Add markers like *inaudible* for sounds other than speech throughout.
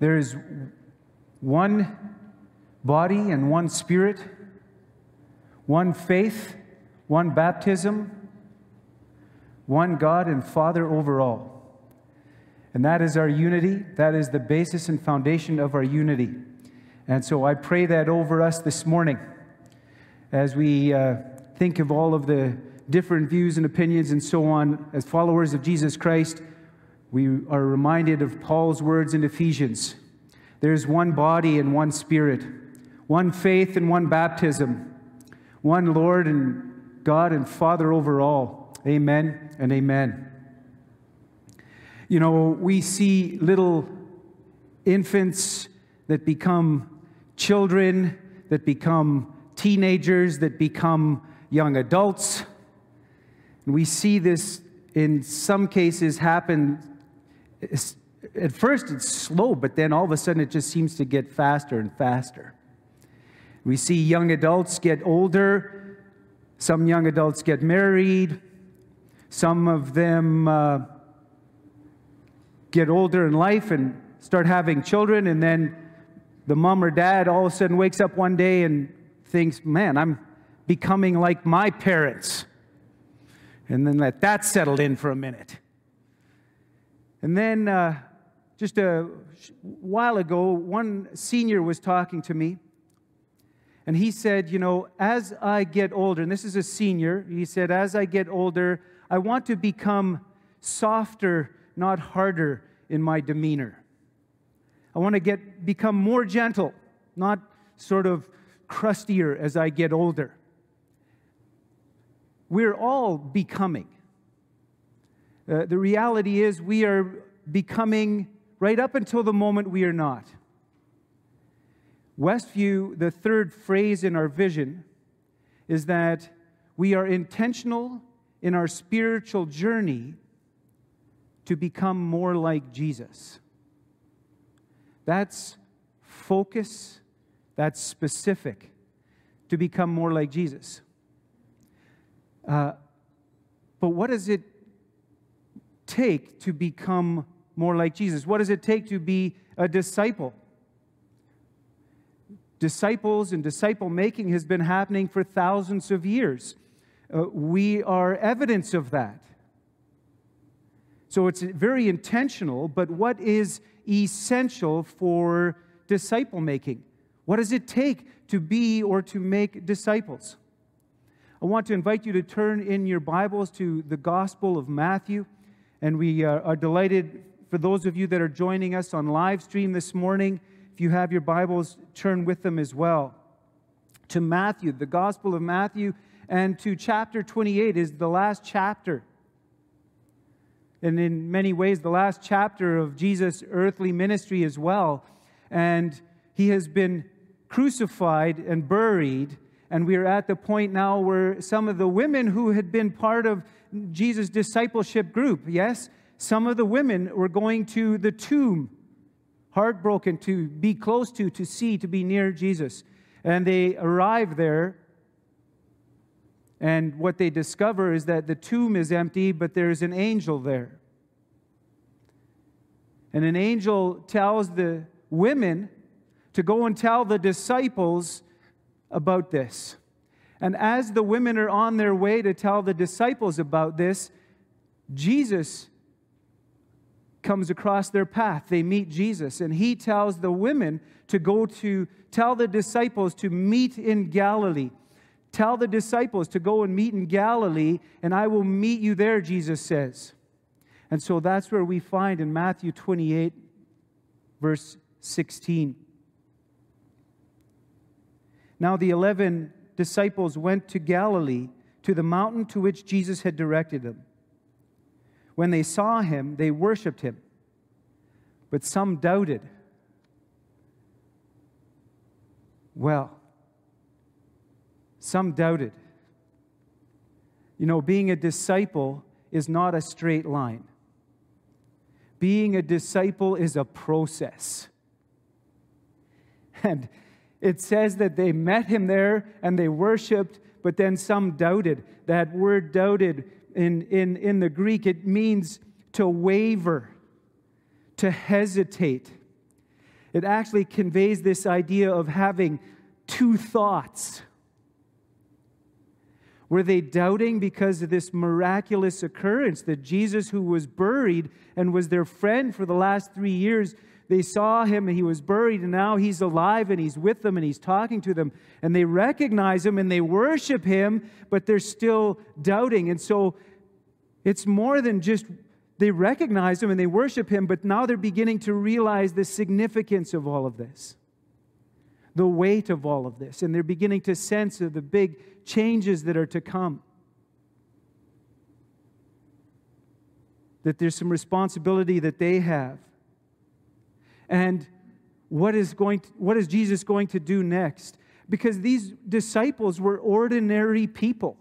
There is one body and one spirit, one faith, one baptism, one God and Father over all. And that is our unity. That is the basis and foundation of our unity. And so I pray that over us this morning as we uh, think of all of the different views and opinions and so on. As followers of Jesus Christ, we are reminded of Paul's words in Ephesians there's one body and one spirit, one faith and one baptism, one Lord and God and Father over all. Amen and amen. You know, we see little infants that become children, that become teenagers, that become young adults. And we see this in some cases happen at first it's slow, but then all of a sudden it just seems to get faster and faster. We see young adults get older, some young adults get married, some of them uh, get older in life and start having children, and then the mom or dad all of a sudden wakes up one day and thinks, Man, I'm becoming like my parents. And then let that settle in for a minute. And then uh, just a while ago, one senior was talking to me, and he said, You know, as I get older, and this is a senior, he said, As I get older, I want to become softer, not harder in my demeanor. I want to get, become more gentle, not sort of crustier as I get older. We're all becoming. Uh, the reality is, we are becoming right up until the moment we are not. Westview, the third phrase in our vision, is that we are intentional in our spiritual journey to become more like Jesus. That's focus, that's specific, to become more like Jesus. Uh, but what does it take to become more like Jesus? What does it take to be a disciple? Disciples and disciple making has been happening for thousands of years. Uh, we are evidence of that. So it's very intentional, but what is essential for disciple making? What does it take to be or to make disciples? I want to invite you to turn in your Bibles to the Gospel of Matthew, and we uh, are delighted for those of you that are joining us on live stream this morning, if you have your Bibles, turn with them as well. To Matthew, the Gospel of Matthew, and to chapter 28 is the last chapter. And in many ways, the last chapter of Jesus' earthly ministry as well. And he has been crucified and buried. And we are at the point now where some of the women who had been part of Jesus' discipleship group, yes, some of the women were going to the tomb, heartbroken to be close to, to see, to be near Jesus. And they arrive there, and what they discover is that the tomb is empty, but there's an angel there. And an angel tells the women to go and tell the disciples about this. And as the women are on their way to tell the disciples about this, Jesus comes across their path. They meet Jesus, and he tells the women to go to tell the disciples to meet in Galilee. Tell the disciples to go and meet in Galilee, and I will meet you there, Jesus says. And so that's where we find in Matthew 28, verse 16. Now the eleven disciples went to Galilee, to the mountain to which Jesus had directed them. When they saw him, they worshiped him, but some doubted. Well, some doubted. You know, being a disciple is not a straight line. Being a disciple is a process. And it says that they met him there and they worshiped, but then some doubted. That word doubted in, in, in the Greek, it means to waver, to hesitate. it actually conveys this idea of having two thoughts. Were they doubting because of this miraculous occurrence that Jesus, who was buried and was their friend for the last three years, they saw him and he was buried, and now he's alive and he's with them and he's talking to them, and they recognize him and they worship him, but they're still doubting. And so it's more than just they recognize him and they worship him, but now they're beginning to realize the significance of all of this, the weight of all of this, and they're beginning to sense the big changes that are to come. That there's some responsibility that they have. And what is, going to, what is Jesus going to do next? Because these disciples were ordinary people.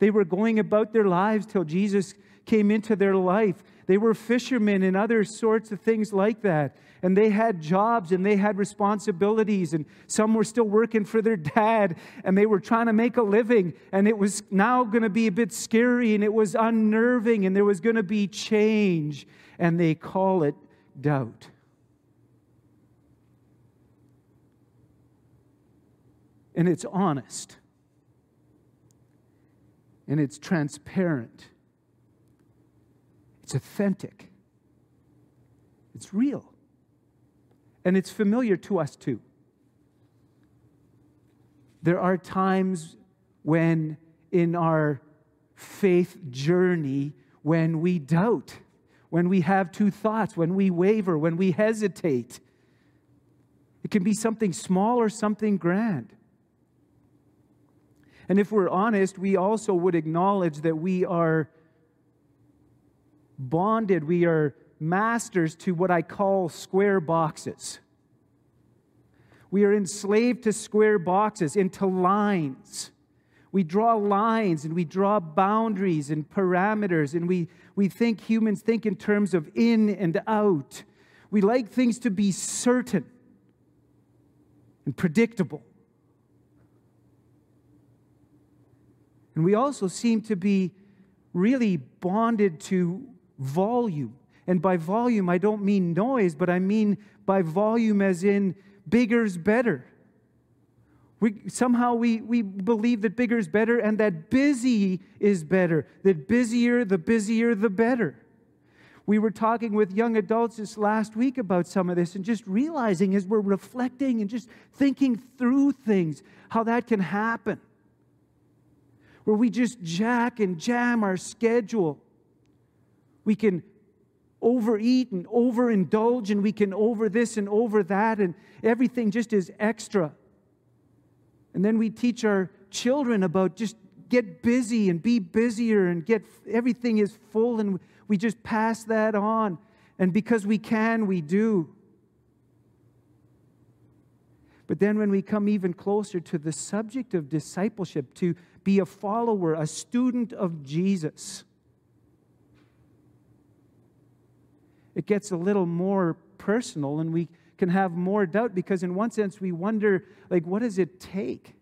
They were going about their lives till Jesus came into their life. They were fishermen and other sorts of things like that. And they had jobs and they had responsibilities. And some were still working for their dad and they were trying to make a living. And it was now going to be a bit scary and it was unnerving and there was going to be change. And they call it doubt. And it's honest and it's transparent, it's authentic, it's real, and it's familiar to us too. There are times when in our faith journey, when we doubt, when we have two thoughts, when we waver, when we hesitate. It can be something small or something grand. And if we're honest, we also would acknowledge that we are bonded, we are masters to what I call square boxes. We are enslaved to square boxes, into lines. We draw lines and we draw boundaries and parameters, and we, we think humans think in terms of in and out. We like things to be certain and predictable. And we also seem to be really bonded to volume. And by volume, I don't mean noise, but I mean by volume as in bigger's better. We, somehow we, we believe that bigger is better and that busy is better. That busier, the busier, the better. We were talking with young adults this last week about some of this and just realizing as we're reflecting and just thinking through things, how that can happen where we just jack and jam our schedule. We can overeat and overindulge, and we can over this and over that, and everything just is extra. And then we teach our children about just get busy and be busier and get everything is full, and we just pass that on. And because we can, we do. But then when we come even closer to the subject of discipleship, to be a follower, a student of Jesus. It gets a little more personal and we can have more doubt because, in one sense, we wonder, like, what does it take?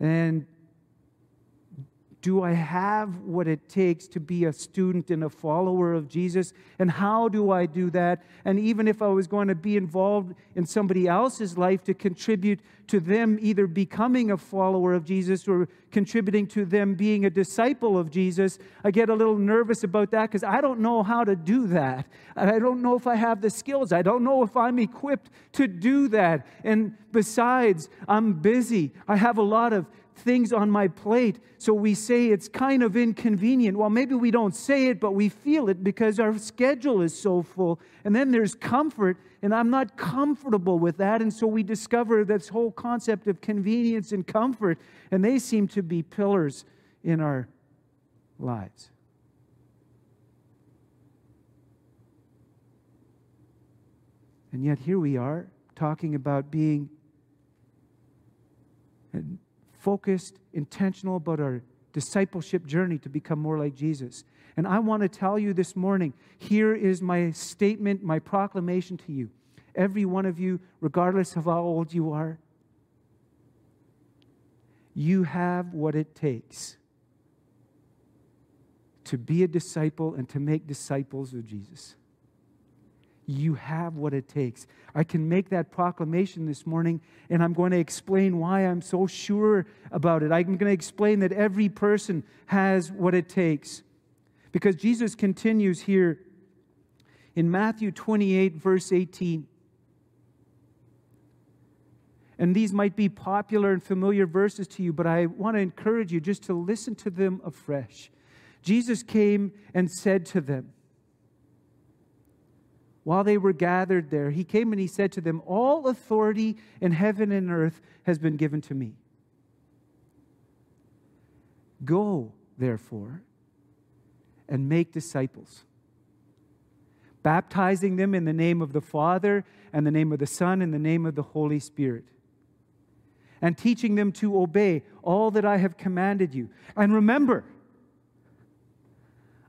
And do I have what it takes to be a student and a follower of Jesus? And how do I do that? And even if I was going to be involved in somebody else's life to contribute to them either becoming a follower of Jesus or contributing to them being a disciple of Jesus, I get a little nervous about that because I don't know how to do that. I don't know if I have the skills. I don't know if I'm equipped to do that. And besides, I'm busy. I have a lot of things on my plate. So we say it's kind of inconvenient. Well, maybe we don't say it, but we feel it because our schedule is so full. And then there's comfort, and I'm not comfortable with that. And so we discover this whole concept of convenience and comfort, and they seem to be pillars in our lives. And yet, here we are talking about being focused, intentional about our discipleship journey to become more like Jesus. And I want to tell you this morning here is my statement, my proclamation to you. Every one of you, regardless of how old you are, you have what it takes to be a disciple and to make disciples of Jesus. You have what it takes. I can make that proclamation this morning, and I'm going to explain why I'm so sure about it. I'm going to explain that every person has what it takes. Because Jesus continues here in Matthew 28, verse 18. And these might be popular and familiar verses to you, but I want to encourage you just to listen to them afresh. Jesus came and said to them, while they were gathered there, he came and he said to them, All authority in heaven and earth has been given to me. Go, therefore, and make disciples, baptizing them in the name of the Father, and the name of the Son, and the name of the Holy Spirit, and teaching them to obey all that I have commanded you. And remember,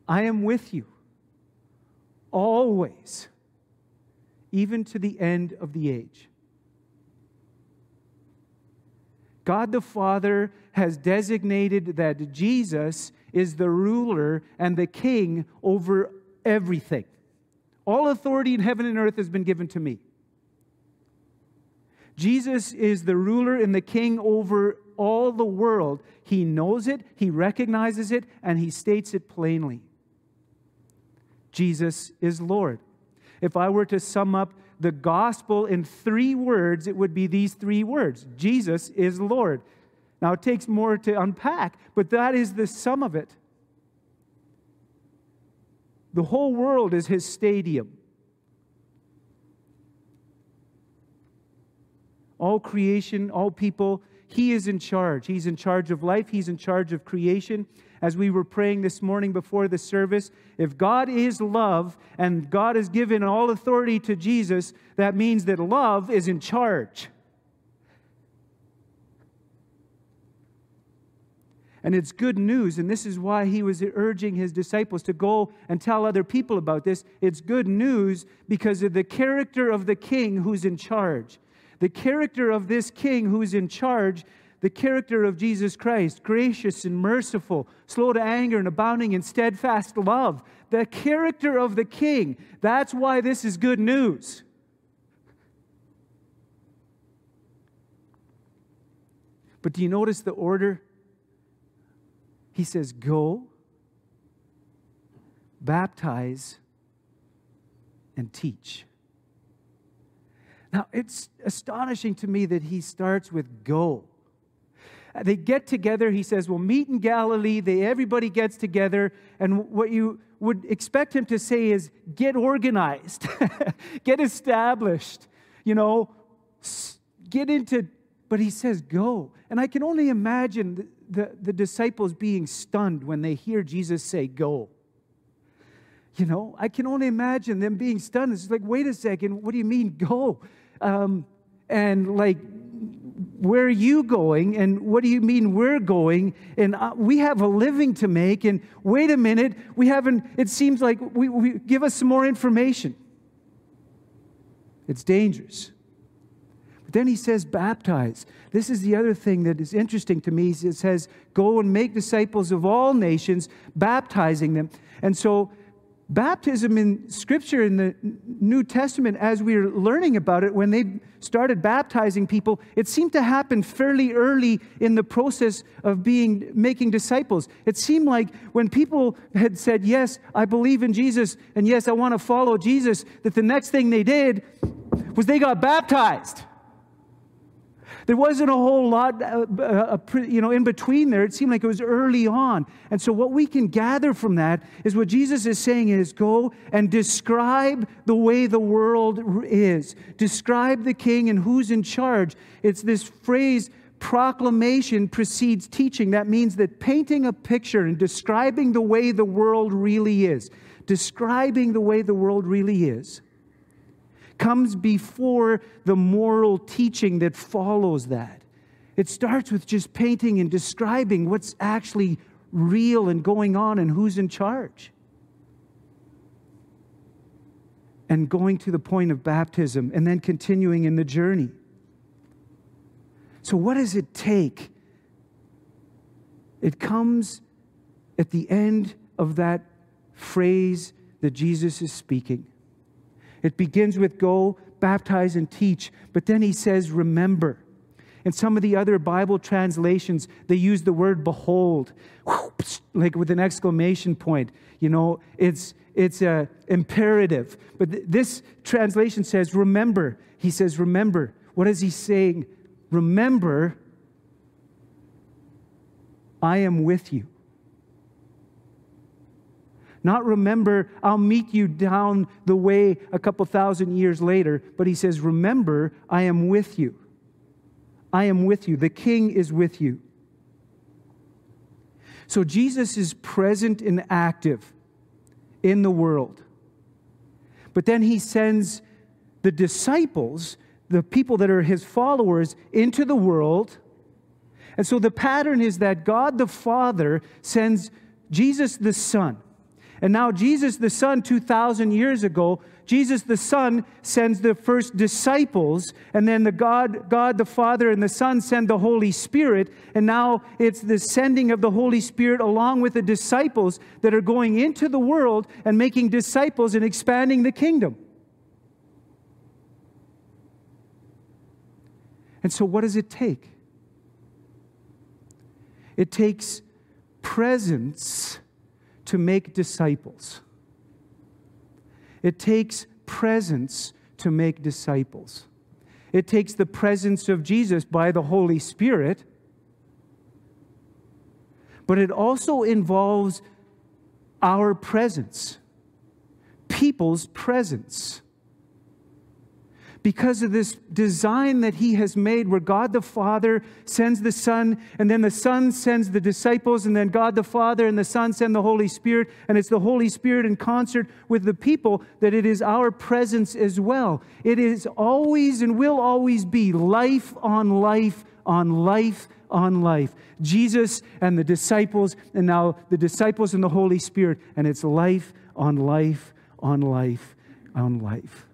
I am with you always even to the end of the age. God the Father has designated that Jesus is the ruler and the king over everything. All authority in heaven and earth has been given to me. Jesus is the ruler and the king over all the world. He knows it, he recognizes it, and he states it plainly. Jesus is Lord. If I were to sum up the gospel in three words, it would be these three words Jesus is Lord. Now, it takes more to unpack, but that is the sum of it. The whole world is his stadium. All creation, all people, he is in charge. He's in charge of life, he's in charge of creation as we were praying this morning before the service, if God is love and God has given all authority to Jesus, that means that love is in charge. And it's good news, and this is why he was urging his disciples to go and tell other people about this. It's good news because of the character of the king who's in charge. The character of this king who's in charge the character of Jesus Christ gracious and merciful, slow to anger, and abounding in steadfast love. The character of the king. That's why this is good news. But do you notice the order? He says, Go, baptize, and teach. Now, it's astonishing to me that he starts with go. They get together. He says, We'll meet in Galilee. They, everybody gets together. And what you would expect him to say is, Get organized, *laughs* get established, you know, get into. But he says, Go. And I can only imagine the, the, the disciples being stunned when they hear Jesus say, Go. You know, I can only imagine them being stunned. It's like, wait a second, what do you mean, go? Um, and like where are you going? And what do you mean we're going? And uh, we have a living to make. And wait a minute, we haven't, it seems like we, we give us some more information. It's dangerous. But then he says, baptize. This is the other thing that is interesting to me. It says, go and make disciples of all nations, baptizing them. And so baptism in Scripture in the New Testament, as we are learning about it, when they started baptizing people, it seemed to happen fairly early in the process of being making disciples. It seemed like when people had said, Yes, I believe in Jesus, and yes, I want to follow Jesus, that the next thing they did was they got baptized. There wasn't a whole lot, uh, uh, you know, in between there. It seemed like it was early on. And so what we can gather from that is what Jesus is saying is go and describe the way the world is. Describe the king and who's in charge. It's this phrase, proclamation precedes teaching. That means that painting a picture and describing the way the world really is, describing the way the world really is comes before the moral teaching that follows that. It starts with just painting and describing what's actually real and going on and who's in charge. And going to the point of baptism and then continuing in the journey. So, what does it take? It comes at the end of that phrase that Jesus is speaking. It begins with go, baptize, and teach. But then he says, remember. In some of the other Bible translations, they use the word behold, like with an exclamation point. You know, it's, it's a imperative. But th- this translation says, remember. He says, remember. What is he saying? Remember, I am with you. Not remember, I'll meet you down the way a couple thousand years later, but he says, Remember, I am with you. I am with you. The king is with you. So Jesus is present and active in the world. But then he sends the disciples, the people that are his followers, into the world. And so the pattern is that God the Father sends Jesus the Son. And now, Jesus the Son, 2,000 years ago, Jesus the Son sends the first disciples, and then the God, God the Father and the Son send the Holy Spirit. And now it's the sending of the Holy Spirit along with the disciples that are going into the world and making disciples and expanding the kingdom. And so, what does it take? It takes presence to make disciples. It takes presence to make disciples. It takes the presence of Jesus by the Holy Spirit, but it also involves our presence, people's presence because of this design that he has made where God the Father sends the Son, and then the Son sends the disciples, and then God the Father and the Son send the Holy Spirit, and it's the Holy Spirit in concert with the people that it is our presence as well. It is always and will always be life on life on life on life. Jesus and the disciples, and now the disciples and the Holy Spirit, and it's life on life on life on life.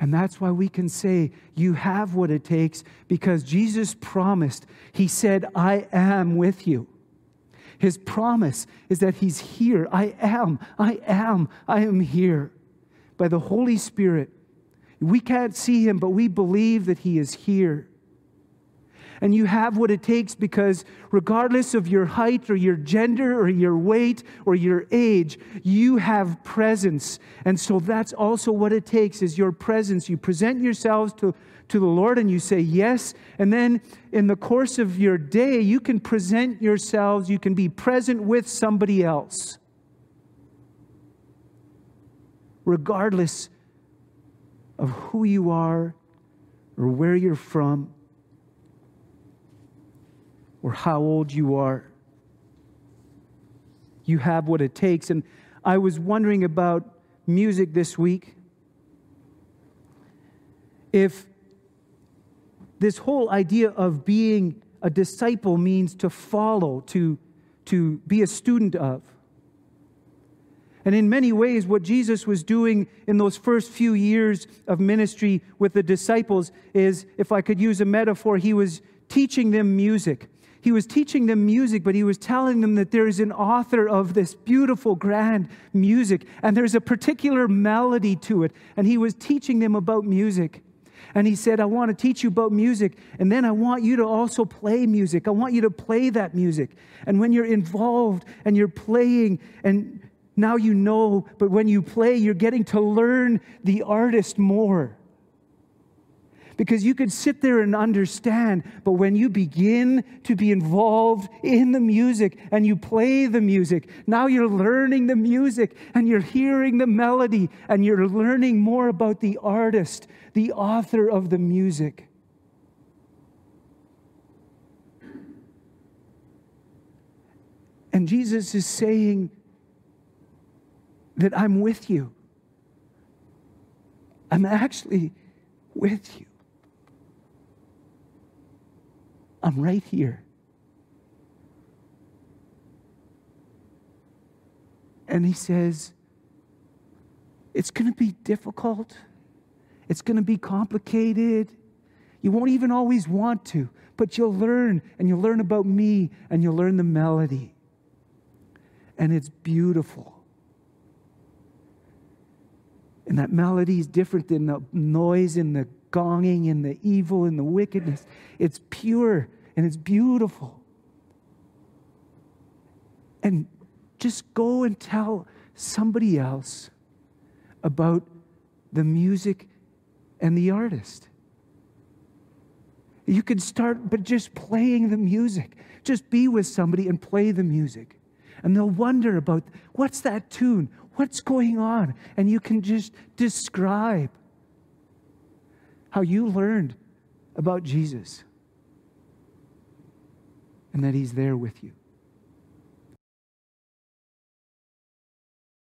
And that's why we can say, You have what it takes, because Jesus promised. He said, I am with you. His promise is that He's here. I am, I am, I am here. By the Holy Spirit. We can't see Him, but we believe that He is here and you have what it takes because regardless of your height or your gender or your weight or your age, you have presence. And so that's also what it takes is your presence. You present yourselves to, to the Lord and you say yes. And then in the course of your day, you can present yourselves, you can be present with somebody else. Regardless of who you are or where you're from or how old you are. You have what it takes. And I was wondering about music this week. If this whole idea of being a disciple means to follow, to, to be a student of. And in many ways, what Jesus was doing in those first few years of ministry with the disciples is, if I could use a metaphor, he was teaching them music. He was teaching them music, but he was telling them that there is an author of this beautiful, grand music, and there's a particular melody to it. And he was teaching them about music. And he said, I want to teach you about music, and then I want you to also play music. I want you to play that music. And when you're involved and you're playing, and now you know, but when you play, you're getting to learn the artist more because you could sit there and understand, but when you begin to be involved in the music and you play the music, now you're learning the music and you're hearing the melody and you're learning more about the artist, the author of the music. And Jesus is saying that I'm with you. I'm actually with you. I'm right here. And he says, It's going to be difficult. It's going to be complicated. You won't even always want to, but you'll learn, and you'll learn about me, and you'll learn the melody. And it's beautiful. And that melody is different than the noise and the gonging and the evil and the wickedness. It's pure and it's beautiful. And just go and tell somebody else about the music and the artist. You could start, but just playing the music. Just be with somebody and play the music. And they'll wonder about what's that tune? What's going on? And you can just describe how you learned about Jesus and that He's there with you.